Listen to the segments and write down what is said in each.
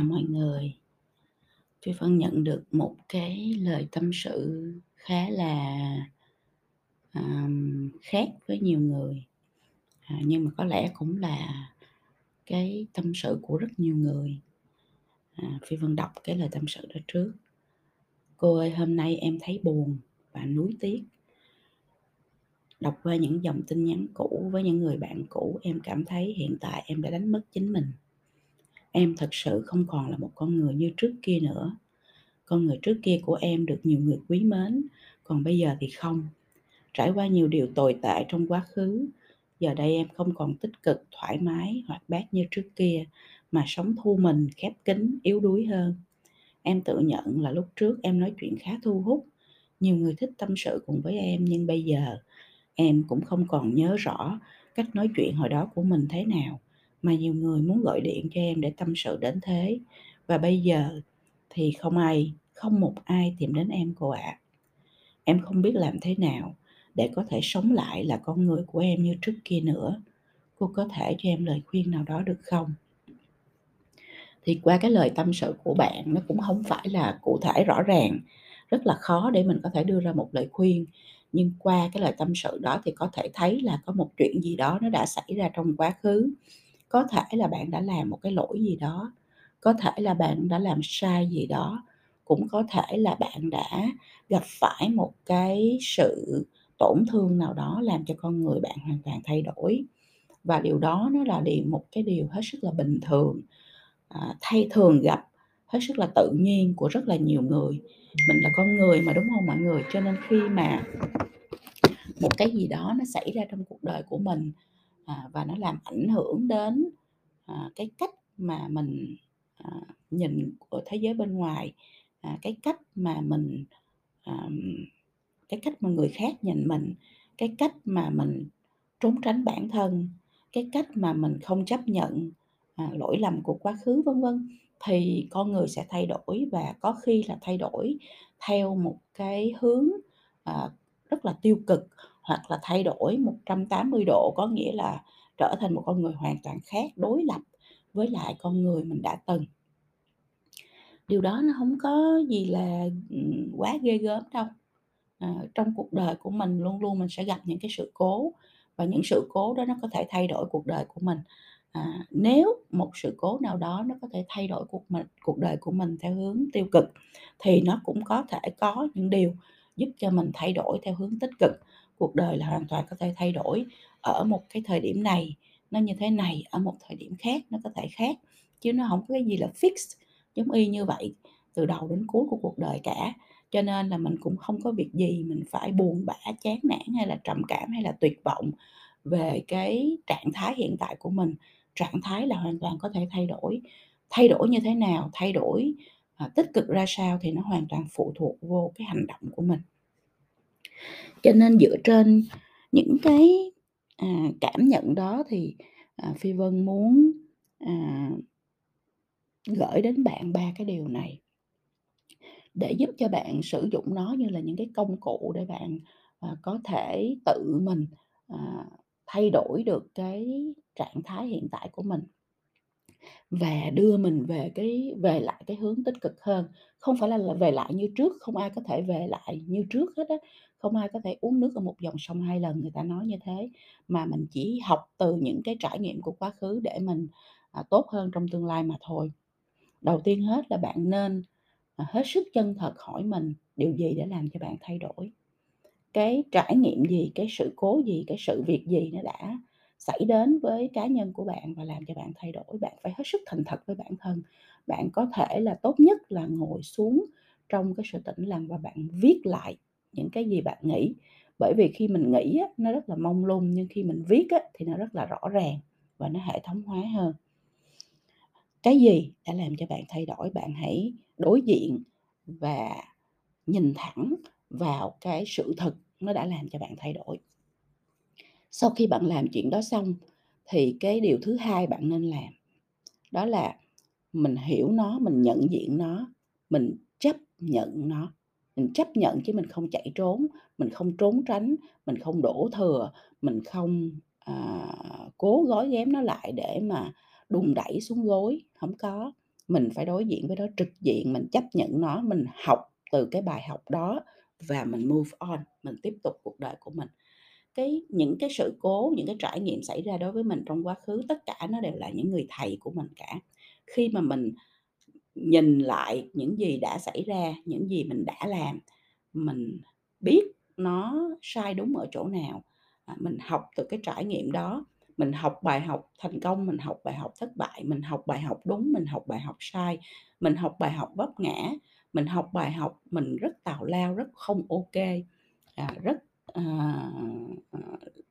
Chào mọi người. Phi Vân nhận được một cái lời tâm sự khá là, um, khác với nhiều người, à, nhưng mà có lẽ cũng là cái tâm sự của rất nhiều người. À, Phi Vân đọc cái lời tâm sự đó trước. "Cô ơi, hôm nay em thấy buồn và nuối tiếc. Đọc qua những dòng tin nhắn cũ với những người bạn cũ, em cảm thấy hiện tại em đã đánh mất chính mình. Em thật sự không còn là một con người như trước kia nữa. Con người trước kia của em được nhiều người quý mến, còn bây giờ thì không. Trải qua nhiều điều tồi tệ trong quá khứ, giờ đây em không còn tích cực, thoải mái, hoạt bát như trước kia, mà sống thu mình, khép kín, yếu đuối hơn. Em tự nhận là lúc trước em nói chuyện khá thu hút, nhiều người thích tâm sự cùng với em nhưng bây giờ em cũng không còn nhớ rõ cách nói chuyện hồi đó của mình thế nào mà nhiều người muốn gọi điện cho em để tâm sự đến thế. Và bây giờ thì không ai, không một ai tìm đến em cô ạ. Em không biết làm thế nào để có thể sống lại là con người của em như trước kia nữa. Cô có thể cho em lời khuyên nào đó được không? Thì qua cái lời tâm sự của bạn, nó cũng không phải là cụ thể rõ ràng, rất là khó để mình có thể đưa ra một lời khuyên. Nhưng qua cái lời tâm sự đó thì có thể thấy là có một chuyện gì đó nó đã xảy ra trong quá khứ có thể là bạn đã làm một cái lỗi gì đó có thể là bạn đã làm sai gì đó cũng có thể là bạn đã gặp phải một cái sự tổn thương nào đó làm cho con người bạn hoàn toàn thay đổi. Và điều đó nó là điều một cái điều hết sức là bình thường à, thay thường gặp hết sức là tự nhiên của rất là nhiều người. Mình là con người mà đúng không mọi người? Cho nên khi mà một cái gì đó nó xảy ra trong cuộc đời của mình à, và nó làm ảnh hưởng đến à, cái cách mà mình à, nhìn của thế giới bên ngoài à, cái cách mà mình à, cái cách mà người khác nhìn mình cái cách mà mình trốn tránh bản thân cái cách mà mình không chấp nhận à, lỗi lầm của quá khứ vân vân. Thì con người sẽ thay đổi và có khi là thay đổi theo một cái hướng à, rất là tiêu cực hoặc là thay đổi 180 độ có nghĩa là trở thành một con người hoàn toàn khác đối lập với lại con người mình đã từng. Điều đó nó không có gì là quá ghê gớm đâu. À, trong cuộc đời của mình luôn luôn mình sẽ gặp những cái sự cố và những sự cố đó nó có thể thay đổi cuộc đời của mình. À, nếu một sự cố nào đó nó có thể thay đổi cuộc mình cuộc đời của mình theo hướng tiêu cực thì nó cũng có thể có những điều giúp cho mình thay đổi theo hướng tích cực. Cuộc đời là hoàn toàn có thể thay đổi ở một cái thời điểm này, nó như thế này, ở một thời điểm khác, nó có thể khác, chứ nó không có cái gì là fix giống y như vậy, từ đầu đến cuối của cuộc đời cả. Cho nên là mình cũng không có việc gì mình phải buồn bã, chán nản hay là trầm cảm hay là tuyệt vọng về cái trạng thái hiện tại của mình. Trạng thái là hoàn toàn có thể thay đổi. Thay đổi như thế nào? Thay đổi à, tích cực ra sao thì nó hoàn toàn phụ thuộc vô cái hành động của mình. Cho nên dựa trên những cái à, cảm nhận đó thì à, phi vân muốn à, gửi đến bạn ba cái điều này. Để giúp cho bạn sử dụng nó như là những cái công cụ để bạn à, có thể tự mình à, thay đổi được cái trạng thái hiện tại của mình và đưa mình về cái về lại cái hướng tích cực hơn. Không phải là, là về lại như trước không ai có thể về lại như trước hết á. Không ai có thể uống nước ở một dòng sông hai lần người ta nói như thế. Mà mình chỉ học từ những cái trải nghiệm của quá khứ để mình à, tốt hơn trong tương lai mà thôi. Đầu tiên hết là bạn nên à, hết sức chân thật hỏi mình điều gì để làm cho bạn thay đổi. Cái trải nghiệm gì cái sự cố gì cái sự việc gì nó đã xảy đến với cá nhân của bạn và làm cho bạn thay đổi bạn phải hết sức thành thật với bản thân. Bạn có thể là tốt nhất là ngồi xuống trong cái sự tĩnh lặng và bạn viết lại những cái gì bạn nghĩ. Bởi vì khi mình nghĩ á, nó rất là mông lung nhưng khi mình viết á, thì nó rất là rõ ràng và nó hệ thống hóa hơn. Cái gì đã làm cho bạn thay đổi bạn hãy đối diện và nhìn thẳng vào cái sự thật nó đã làm cho bạn thay đổi sau khi bạn làm chuyện đó xong thì cái điều thứ hai bạn nên làm đó là mình hiểu nó mình nhận diện nó mình chấp nhận nó mình chấp nhận chứ mình không chạy trốn mình không trốn tránh mình không đổ thừa mình không à, cố gói ghém nó lại để mà đùn đẩy xuống gối không có mình phải đối diện với nó trực diện, mình chấp nhận nó, mình học từ cái bài học đó và mình move on, mình tiếp tục cuộc đời của mình. Cái những cái sự cố, những cái trải nghiệm xảy ra đối với mình trong quá khứ, tất cả nó đều là những người thầy của mình cả. Khi mà mình nhìn lại những gì đã xảy ra, những gì mình đã làm, mình biết nó sai đúng ở chỗ nào, à, mình học từ cái trải nghiệm đó, mình học bài học thành công, mình học bài học thất bại, mình học bài học đúng, mình học bài học sai, mình học bài học vấp ngã, mình học bài học mình rất tào lao, rất không ok, à, rất, Ờ, ờ,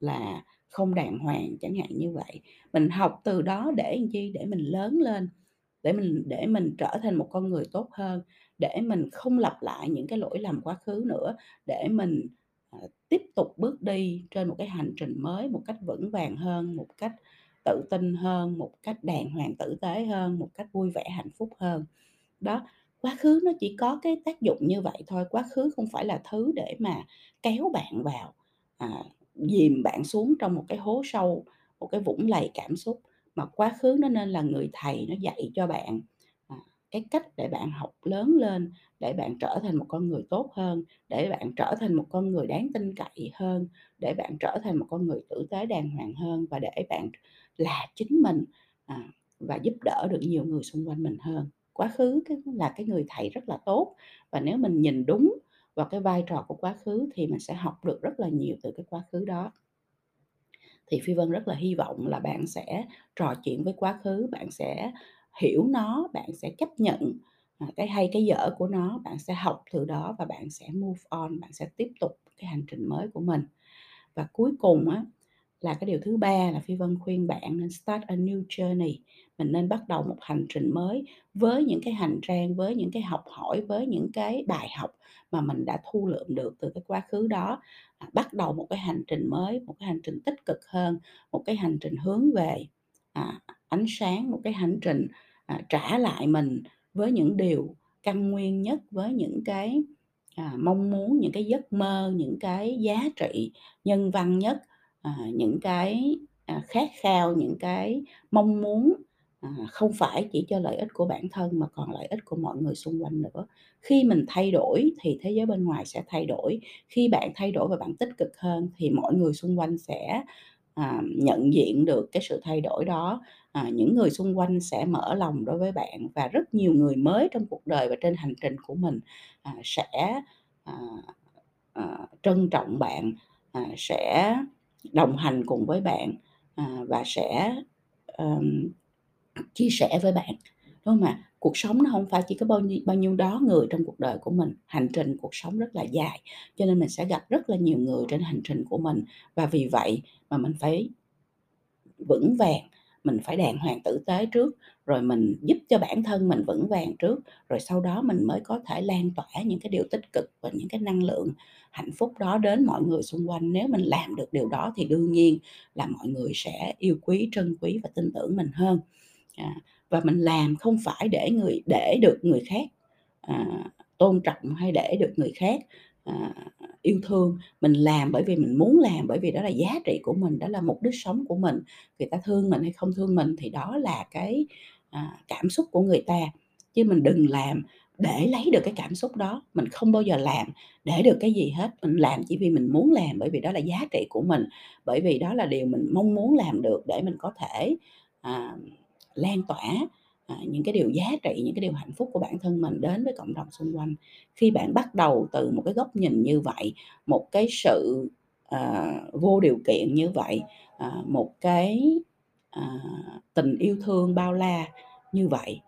là không đàng hoàng, chẳng hạn như vậy. Mình học từ đó để làm chi? Để mình lớn lên, để mình để mình trở thành một con người tốt hơn, để mình không lặp lại những cái lỗi lầm quá khứ nữa, để mình, ờ, tiếp tục bước đi trên một cái hành trình mới một cách vững vàng hơn, một cách tự tin hơn, một cách đàng hoàng tử tế hơn, một cách vui vẻ hạnh phúc hơn. Đó, quá khứ nó chỉ có cái tác dụng như vậy thôi, quá khứ không phải là thứ để mà kéo bạn vào, à, dìm bạn xuống trong một cái hố sâu, một cái vũng lầy cảm xúc, mà quá khứ nó nên là người thầy nó dạy cho bạn, à, cái cách để bạn học lớn lên, để bạn trở thành một con người tốt hơn, để bạn trở thành một con người đáng tin cậy hơn, để bạn trở thành một con người tử tế đàng hoàng hơn và để bạn là chính mình, à, và giúp đỡ được nhiều người xung quanh mình hơn. Quá khứ cái là cái người thầy rất là tốt và nếu mình nhìn đúng vào cái vai trò của quá khứ thì mình sẽ học được rất là nhiều từ cái quá khứ đó. Thì Phi Vân rất là hy vọng là bạn sẽ trò chuyện với quá khứ, bạn sẽ hiểu nó, bạn sẽ chấp nhận, à, cái hay cái dở của nó, bạn sẽ học từ đó và bạn sẽ move on, bạn sẽ tiếp tục cái hành trình mới của mình. Và cuối cùng á, là cái điều thứ ba là Phi Vân khuyên bạn nên start a new journey, mình nên bắt đầu một hành trình mới với những cái hành trang, với những cái học hỏi, với những cái bài học mà mình đã thu lượm được từ cái quá khứ đó, à, bắt đầu một cái hành trình mới, một cái hành trình tích cực hơn, một cái hành trình hướng về, à, ánh sáng, một cái hành trình, à, trả lại mình với những điều căn nguyên nhất, với những cái, à, mong muốn, những cái giấc mơ, những cái giá trị nhân văn nhất, à, những cái, à, khát khao, những cái mong muốn, à, không phải chỉ cho lợi ích của bản thân mà còn lợi ích của mọi người xung quanh nữa. Khi mình thay đổi thì thế giới bên ngoài sẽ thay đổi, khi bạn thay đổi và bạn tích cực hơn thì mọi người xung quanh sẽ, à, nhận diện được cái sự thay đổi đó, à, những người xung quanh sẽ mở lòng đối với bạn và rất nhiều người mới trong cuộc đời và trên hành trình của mình, à, sẽ, à, à, trân trọng bạn, à, sẽ đồng hành cùng với bạn, à, và sẽ, um, chia sẻ với bạn, đúng không ạ? Cuộc sống nó không phải chỉ có bao nhiêu bao nhiêu đó người trong cuộc đời của mình, hành trình cuộc sống rất là dài, cho nên mình sẽ gặp rất là nhiều người trên hành trình của mình. Và vì vậy mà mình phải vững vàng, mình phải đàng hoàng tử tế trước, rồi mình giúp cho bản thân mình vững vàng trước, rồi sau đó mình mới có thể lan tỏa những cái điều tích cực và những cái năng lượng hạnh phúc đó đến mọi người xung quanh. Nếu mình làm được điều đó thì đương nhiên là mọi người sẽ yêu quý, trân quý và tin tưởng mình hơn. À, và mình làm không phải để người để được người khác, à, tôn trọng hay để được người khác, à, yêu thương, mình làm bởi vì mình muốn làm, bởi vì đó là giá trị của mình, đó là mục đích sống của mình. Người ta thương mình hay không thương mình thì đó là cái, à, cảm xúc của người ta, chứ mình đừng làm để lấy được cái cảm xúc đó, mình không bao giờ làm để được cái gì hết, mình làm chỉ vì mình muốn làm, bởi vì đó là giá trị của mình, bởi vì đó là điều mình mong muốn làm được để mình có thể, à, lan tỏa, à, những cái điều giá trị, những cái điều hạnh phúc của bản thân mình đến với cộng đồng xung quanh. Khi bạn bắt đầu từ một cái góc nhìn như vậy, một cái sự, à, vô điều kiện như vậy, à, một cái, à, tình yêu thương bao la như vậy,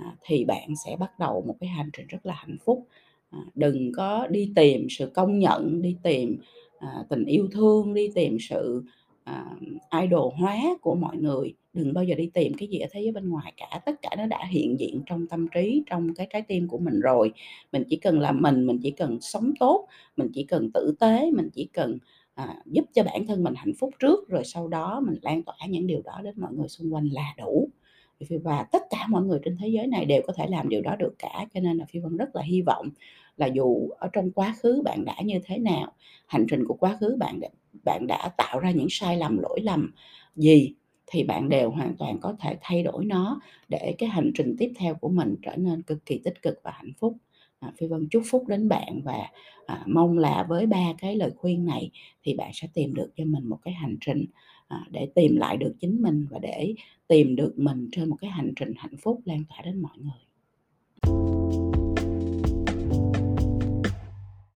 À, thì bạn sẽ bắt đầu một cái hành trình rất là hạnh phúc. À, đừng có đi tìm sự công nhận, đi tìm, à, tình yêu thương, đi tìm sự, idol hóa của mọi người, đừng bao giờ đi tìm cái gì ở thế giới bên ngoài cả, tất cả nó đã hiện diện trong tâm trí, trong cái trái tim của mình rồi. Mình chỉ cần là mình, mình chỉ cần sống tốt, mình chỉ cần tử tế, mình chỉ cần, à, giúp cho bản thân mình hạnh phúc trước, rồi sau đó mình lan tỏa những điều đó đến mọi người xung quanh là đủ. Và tất cả mọi người trên thế giới này đều có thể làm điều đó được cả, cho nên là Phi Vân rất là hy vọng là dù ở trong quá khứ bạn đã như thế nào, hành trình của quá khứ bạn đã bạn đã tạo ra những sai lầm, lỗi lầm gì, thì bạn đều hoàn toàn có thể thay đổi nó để cái hành trình tiếp theo của mình trở nên cực kỳ tích cực và hạnh phúc. À, Phi Vân chúc phúc đến bạn và, à, mong là với ba cái lời khuyên này thì bạn sẽ tìm được cho mình một cái hành trình, à, để tìm lại được chính mình và để tìm được mình trên một cái hành trình hạnh phúc lan tỏa đến mọi người.